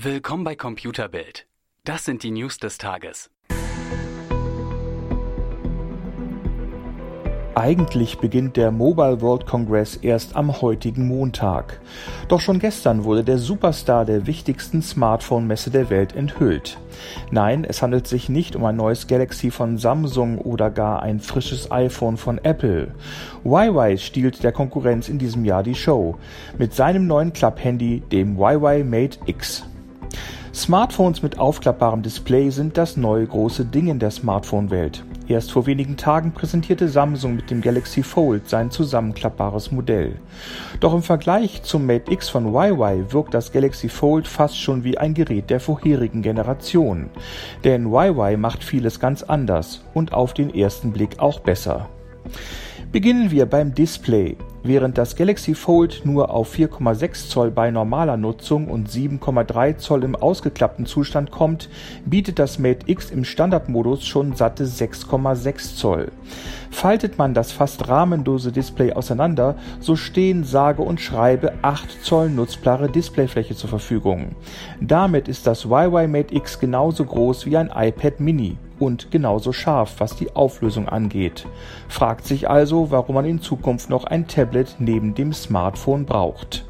Willkommen bei Computerbild. Das sind die News des Tages. Eigentlich beginnt der Mobile World Congress erst am heutigen Montag. Doch schon gestern wurde der Superstar der wichtigsten Smartphone-Messe der Welt enthüllt. Nein, es handelt sich nicht um ein neues Galaxy von Samsung oder gar ein frisches iPhone von Apple. Huawei stiehlt der Konkurrenz in diesem Jahr die Show mit seinem neuen Klapphandy, dem Huawei Mate X. Smartphones mit aufklappbarem Display sind das neue große Ding in der Smartphone-Welt. Erst vor wenigen Tagen präsentierte Samsung mit dem Galaxy Fold sein zusammenklappbares Modell. Doch im Vergleich zum Mate X von Huawei wirkt das Galaxy Fold fast schon wie ein Gerät der vorherigen Generation. Denn Huawei macht vieles ganz anders und auf den ersten Blick auch besser. Beginnen wir beim Display. Während das Galaxy Fold nur auf 4,6 Zoll bei normaler Nutzung und 7,3 Zoll im ausgeklappten Zustand kommt, bietet das Mate X im Standardmodus schon satte 6,6 Zoll. Faltet man das fast rahmenlose Display auseinander, so stehen sage und schreibe 8 Zoll nutzbare Displayfläche zur Verfügung. Damit ist das Huawei Mate X genauso groß wie ein iPad Mini und genauso scharf, was die Auflösung angeht. Fragt sich also, warum man in Zukunft noch ein Tablet neben dem Smartphone braucht.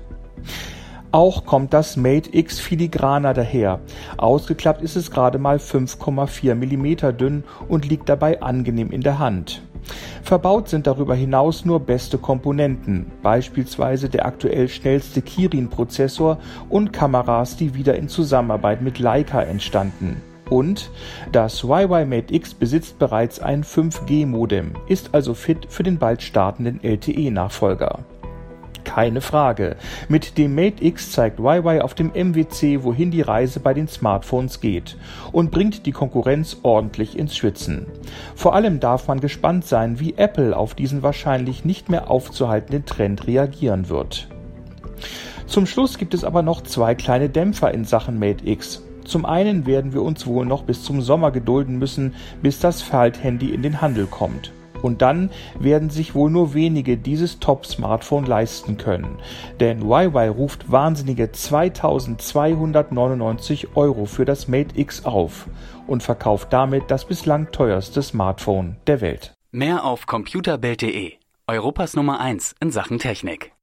Auch kommt das Mate X filigraner daher. Ausgeklappt ist es gerade mal 5,4 mm dünn und liegt dabei angenehm in der Hand. Verbaut sind darüber hinaus nur beste Komponenten, beispielsweise der aktuell schnellste Kirin-Prozessor und Kameras, die wieder in Zusammenarbeit mit Leica entstanden. Und das Huawei Mate X besitzt bereits ein 5G-Modem, ist also fit für den bald startenden LTE-Nachfolger. Keine Frage. Mit dem Mate X zeigt Huawei auf dem MWC, wohin die Reise bei den Smartphones geht und bringt die Konkurrenz ordentlich ins Schwitzen. Vor allem darf man gespannt sein, wie Apple auf diesen wahrscheinlich nicht mehr aufzuhaltenden Trend reagieren wird. Zum Schluss gibt es aber noch zwei kleine Dämpfer in Sachen Mate X. Zum einen werden wir uns wohl noch bis zum Sommer gedulden müssen, bis das Falthandy in den Handel kommt. Und dann werden sich wohl nur wenige dieses Top-Smartphone leisten können. Denn Huawei ruft wahnsinnige 2299 Euro für das Mate X auf und verkauft damit das bislang teuerste Smartphone der Welt. Mehr auf computerbild.de, Europas Nummer 1 in Sachen Technik.